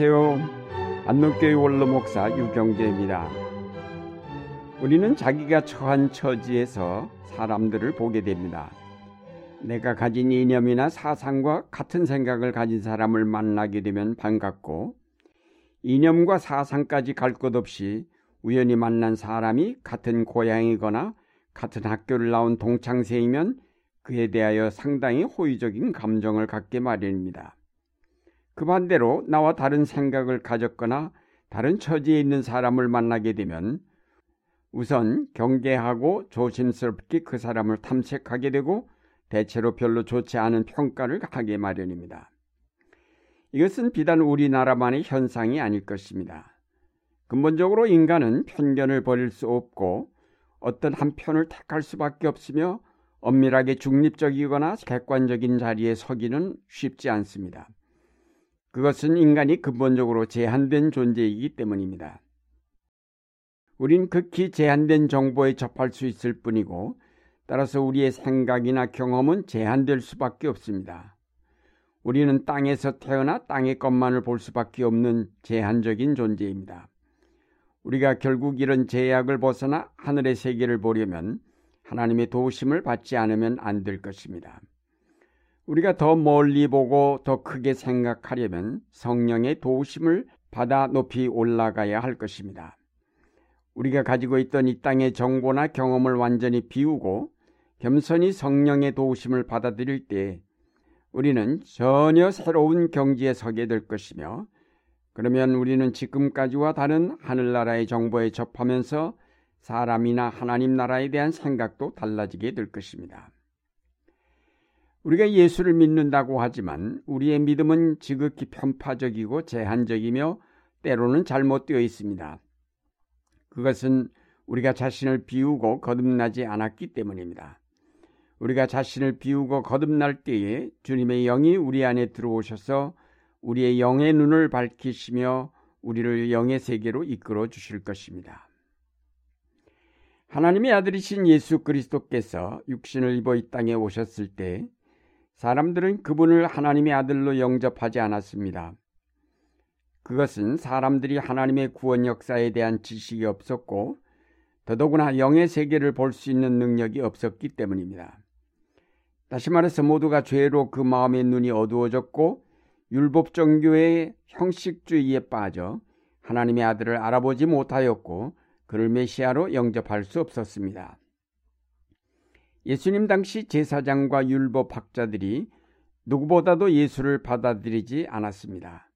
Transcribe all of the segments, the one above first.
안녕하세요. 안동교회 원로 목사 유경재입니다. 우리는 자기가 처한 처지에서 사람들을 보게 됩니다. 내가 가진 이념이나 사상과 같은 생각을 가진 사람을 만나게 되면 반갑고 이념과 사상까지 갈 것 없이 우연히 만난 사람이 같은 고향이거나 같은 학교를 나온 동창생이면 그에 대하여 상당히 호의적인 감정을 갖게 마련입니다. 그 반대로 나와 다른 생각을 가졌거나 다른 처지에 있는 사람을 만나게 되면 우선 경계하고 조심스럽게 그 사람을 탐색하게 되고 대체로 별로 좋지 않은 평가를 하게 마련입니다. 이것은 비단 우리나라만의 현상이 아닐 것입니다. 근본적으로 인간은 편견을 버릴 수 없고 어떤 한 편을 택할 수밖에 없으며 엄밀하게 중립적이거나 객관적인 자리에 서기는 쉽지 않습니다. 그것은 인간이 근본적으로 제한된 존재이기 때문입니다. 우린 극히 제한된 정보에 접할 수 있을 뿐이고 따라서 우리의 생각이나 경험은 제한될 수밖에 없습니다. 우리는 땅에서 태어나 땅의 것만을 볼 수밖에 없는 제한적인 존재입니다. 우리가 결국 이런 제약을 벗어나 하늘의 세계를 보려면 하나님의 도우심을 받지 않으면 안 될 것입니다. 우리가 더 멀리 보고 더 크게 생각하려면 성령의 도우심을 받아 높이 올라가야 할 것입니다. 우리가 가지고 있던 이 땅의 정보나 경험을 완전히 비우고 겸손히 성령의 도우심을 받아들일 때 우리는 전혀 새로운 경지에 서게 될 것이며 그러면 우리는 지금까지와 다른 하늘나라의 정보에 접하면서 사람이나 하나님 나라에 대한 생각도 달라지게 될 것입니다. 우리가 예수를 믿는다고 하지만 우리의 믿음은 지극히 편파적이고 제한적이며 때로는 잘못되어 있습니다. 그것은 우리가 자신을 비우고 거듭나지 않았기 때문입니다. 우리가 자신을 비우고 거듭날 때에 주님의 영이 우리 안에 들어오셔서 우리의 영의 눈을 밝히시며 우리를 영의 세계로 이끌어 주실 것입니다. 하나님의 아들이신 예수 그리스도께서 육신을 입어 이 땅에 오셨을 때 사람들은 그분을 하나님의 아들로 영접하지 않았습니다. 그것은 사람들이 하나님의 구원 역사에 대한 지식이 없었고 더더구나 영의 세계를 볼 수 있는 능력이 없었기 때문입니다. 다시 말해서 모두가 죄로 그 마음의 눈이 어두워졌고 율법 종교의 형식주의에 빠져 하나님의 아들을 알아보지 못하였고 그를 메시아로 영접할 수 없었습니다. 예수님 당시 제사장과 율법 학자들이 누구보다도 예수를 받아들이지 않았습니다.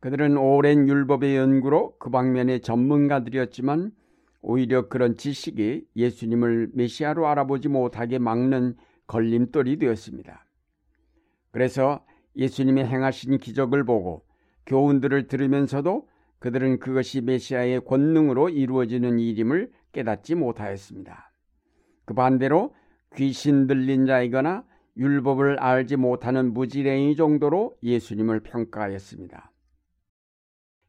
그들은 오랜 율법의 연구로 그 방면의 전문가들이었지만 오히려 그런 지식이 예수님을 메시아로 알아보지 못하게 막는 걸림돌이 되었습니다. 그래서 예수님의 행하신 기적을 보고 교훈들을 들으면서도 그들은 그것이 메시아의 권능으로 이루어지는 일임을 깨닫지 못하였습니다. 그 반대로 귀신 들린 자이거나 율법을 알지 못하는 무지랭이 정도로 예수님을 평가하였습니다.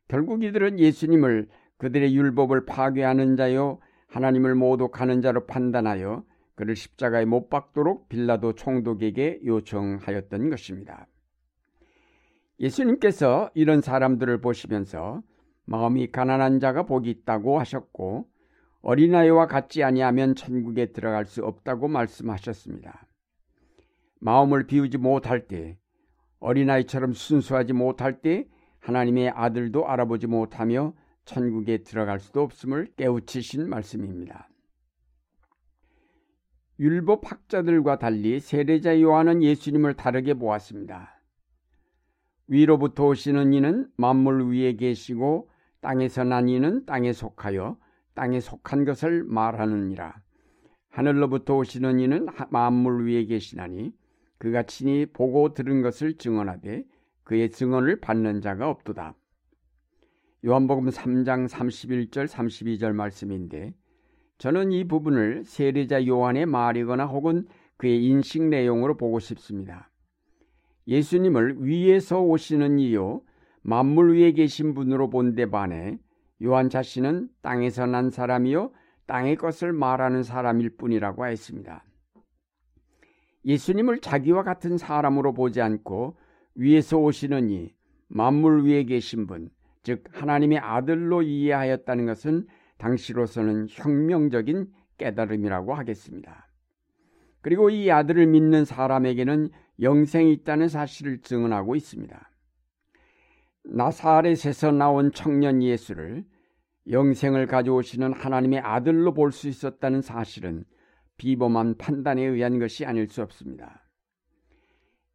결국 이들은 예수님을 그들의 율법을 파괴하는 자요 하나님을 모독하는 자로 판단하여 그를 십자가에 못 박도록 빌라도 총독에게 요청하였던 것입니다. 예수님께서 이런 사람들을 보시면서 마음이 가난한 자가 복이 있다고 하셨고 어린아이와 같지 아니하면 천국에 들어갈 수 없다고 말씀하셨습니다. 마음을 비우지 못할 때 어린아이처럼 순수하지 못할 때 하나님의 아들도 알아보지 못하며 천국에 들어갈 수도 없음을 깨우치신 말씀입니다. 율법 학자들과 달리 세례자 요한은 예수님을 다르게 보았습니다. 위로부터 오시는 이는 만물 위에 계시고 땅에서 난 이는 땅에 속하여 땅에 속한 것을 말하느니라. 하늘로부터 오시는 이는 만물 위에 계시나니 그가 친히 보고 들은 것을 증언하되 그의 증언을 받는 자가 없도다. 요한복음 3장 31절 32절 말씀인데 저는 이 부분을 세례자 요한의 말이거나 혹은 그의 인식 내용으로 보고 싶습니다. 예수님을 위에서 오시는 이요 만물 위에 계신 분으로 본데 반해 요한 자신은 땅에서 난 사람이요 땅의 것을 말하는 사람일 뿐이라고 했습니다. 예수님을 자기와 같은 사람으로 보지 않고 위에서 오시는 이 만물 위에 계신 분, 즉 하나님의 아들로 이해하였다는 것은 당시로서는 혁명적인 깨달음이라고 하겠습니다. 그리고 이 아들을 믿는 사람에게는 영생이 있다는 사실을 증언하고 있습니다. 나사렛에서 나온 청년 예수를 영생을 가져오시는 하나님의 아들로 볼 수 있었다는 사실은 비범한 판단에 의한 것이 아닐 수 없습니다.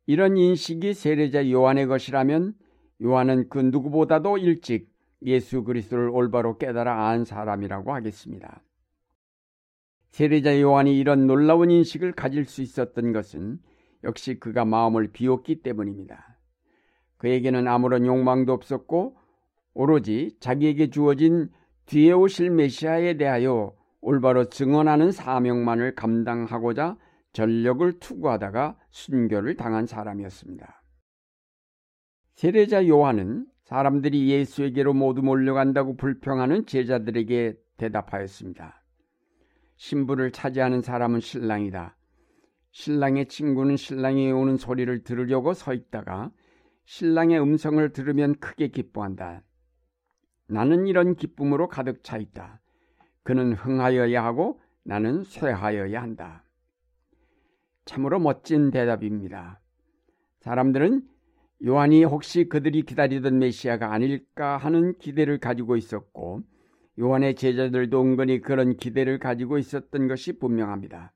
이런 인식이 세례자 요한의 것이라면 요한은 그 누구보다도 일찍 예수 그리스도를 올바로 깨달아 안 사람이라고 하겠습니다. 세례자 요한이 이런 놀라운 인식을 가질 수 있었던 것은 역시 그가 마음을 비웠기 때문입니다. 그에게는 아무런 욕망도 없었고 오로지 자기에게 주어진 뒤에 오실 메시아에 대하여 올바로 증언하는 사명만을 감당하고자 전력을 투구하다가 순교를 당한 사람이었습니다. 세례자 요한은 사람들이 예수에게로 모두 몰려간다고 불평하는 제자들에게 대답하였습니다. 신부를 차지하는 사람은 신랑이다. 신랑의 친구는 신랑이 오는 소리를 들으려고 서 있다가 신랑의 음성을 들으면 크게 기뻐한다. 나는 이런 기쁨으로 가득 차 있다. 그는 흥하여야 하고 나는 쇠하여야 한다. 참으로 멋진 대답입니다. 사람들은 요한이 혹시 그들이 기다리던 메시아가 아닐까 하는 기대를 가지고 있었고 요한의 제자들도 은근히 그런 기대를 가지고 있었던 것이 분명합니다.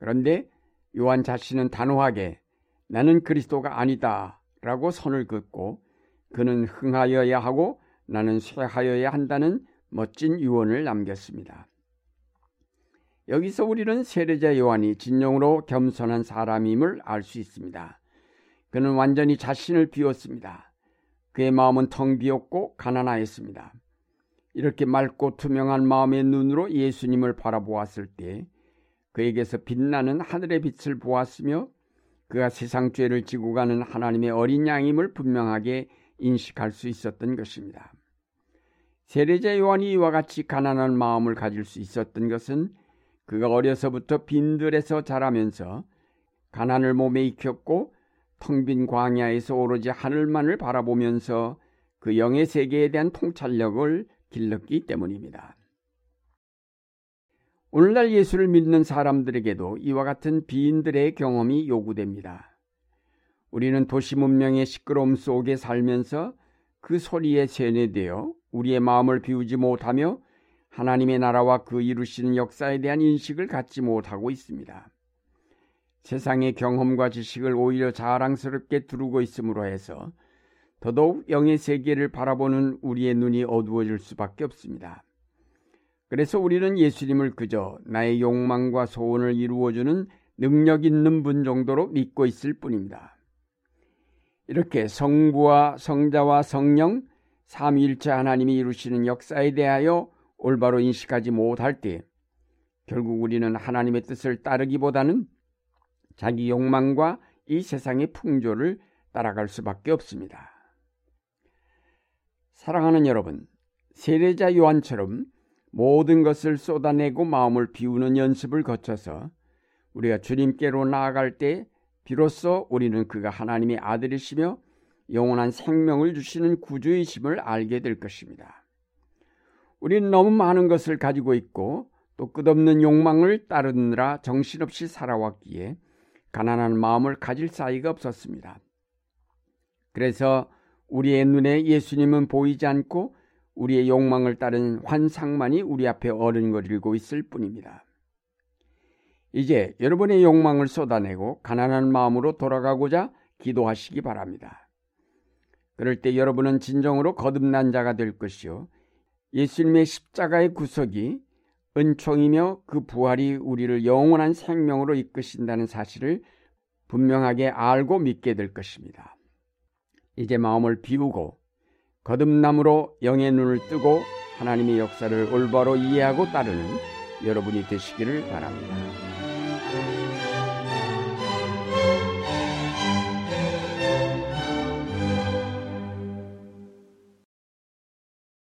그런데 요한 자신은 단호하게 나는 그리스도가 아니다 라고 선을 긋고 그는 흥하여야 하고 나는 쇠하여야 한다는 멋진 유언을 남겼습니다. 여기서 우리는 세례자 요한이 진정으로 겸손한 사람임을 알 수 있습니다. 그는 완전히 자신을 비웠습니다. 그의 마음은 텅 비었고 가난하였습니다. 이렇게 맑고 투명한 마음의 눈으로 예수님을 바라보았을 때 그에게서 빛나는 하늘의 빛을 보았으며 그가 세상 죄를 지고 가는 하나님의 어린 양임을 분명하게 인식할 수 있었던 것입니다. 세례자 요한이 이와 같이 가난한 마음을 가질 수 있었던 것은 그가 어려서부터 빈들에서 자라면서 가난을 몸에 익혔고 텅 빈 광야에서 오로지 하늘만을 바라보면서 그 영의 세계에 대한 통찰력을 길렀기 때문입니다. 오늘날 예수를 믿는 사람들에게도 이와 같은 비인들의 경험이 요구됩니다. 우리는 도시 문명의 시끄러움 속에 살면서 그 소리에 세뇌되어 우리의 마음을 비우지 못하며 하나님의 나라와 그 이루시는 역사에 대한 인식을 갖지 못하고 있습니다. 세상의 경험과 지식을 오히려 자랑스럽게 두르고 있으므로 해서 더더욱 영의 세계를 바라보는 우리의 눈이 어두워질 수밖에 없습니다. 그래서 우리는 예수님을 그저 나의 욕망과 소원을 이루어주는 능력 있는 분 정도로 믿고 있을 뿐입니다. 이렇게 성부와 성자와 성령 삼위일체 하나님이 이루시는 역사에 대하여 올바로 인식하지 못할 때 결국 우리는 하나님의 뜻을 따르기보다는 자기 욕망과 이 세상의 풍조를 따라갈 수밖에 없습니다. 사랑하는 여러분, 세례자 요한처럼 모든 것을 쏟아내고 마음을 비우는 연습을 거쳐서 우리가 주님께로 나아갈 때 비로소 우리는 그가 하나님의 아들이시며 영원한 생명을 주시는 구주이심을 알게 될 것입니다. 우리는 너무 많은 것을 가지고 있고 또 끝없는 욕망을 따르느라 정신없이 살아왔기에 가난한 마음을 가질 사이가 없었습니다. 그래서 우리의 눈에 예수님은 보이지 않고 우리의 욕망을 따른 환상만이 우리 앞에 어른거리고 있을 뿐입니다. 이제 여러분의 욕망을 쏟아내고 가난한 마음으로 돌아가고자 기도하시기 바랍니다. 그럴 때 여러분은 진정으로 거듭난 자가 될 것이요. 예수님의 십자가의 구속이 은총이며 그 부활이 우리를 영원한 생명으로 이끄신다는 사실을 분명하게 알고 믿게 될 것입니다. 이제 마음을 비우고 거듭남으로 영의 눈을 뜨고 하나님의 역사를 올바로 이해하고 따르는 여러분이 되시기를 바랍니다.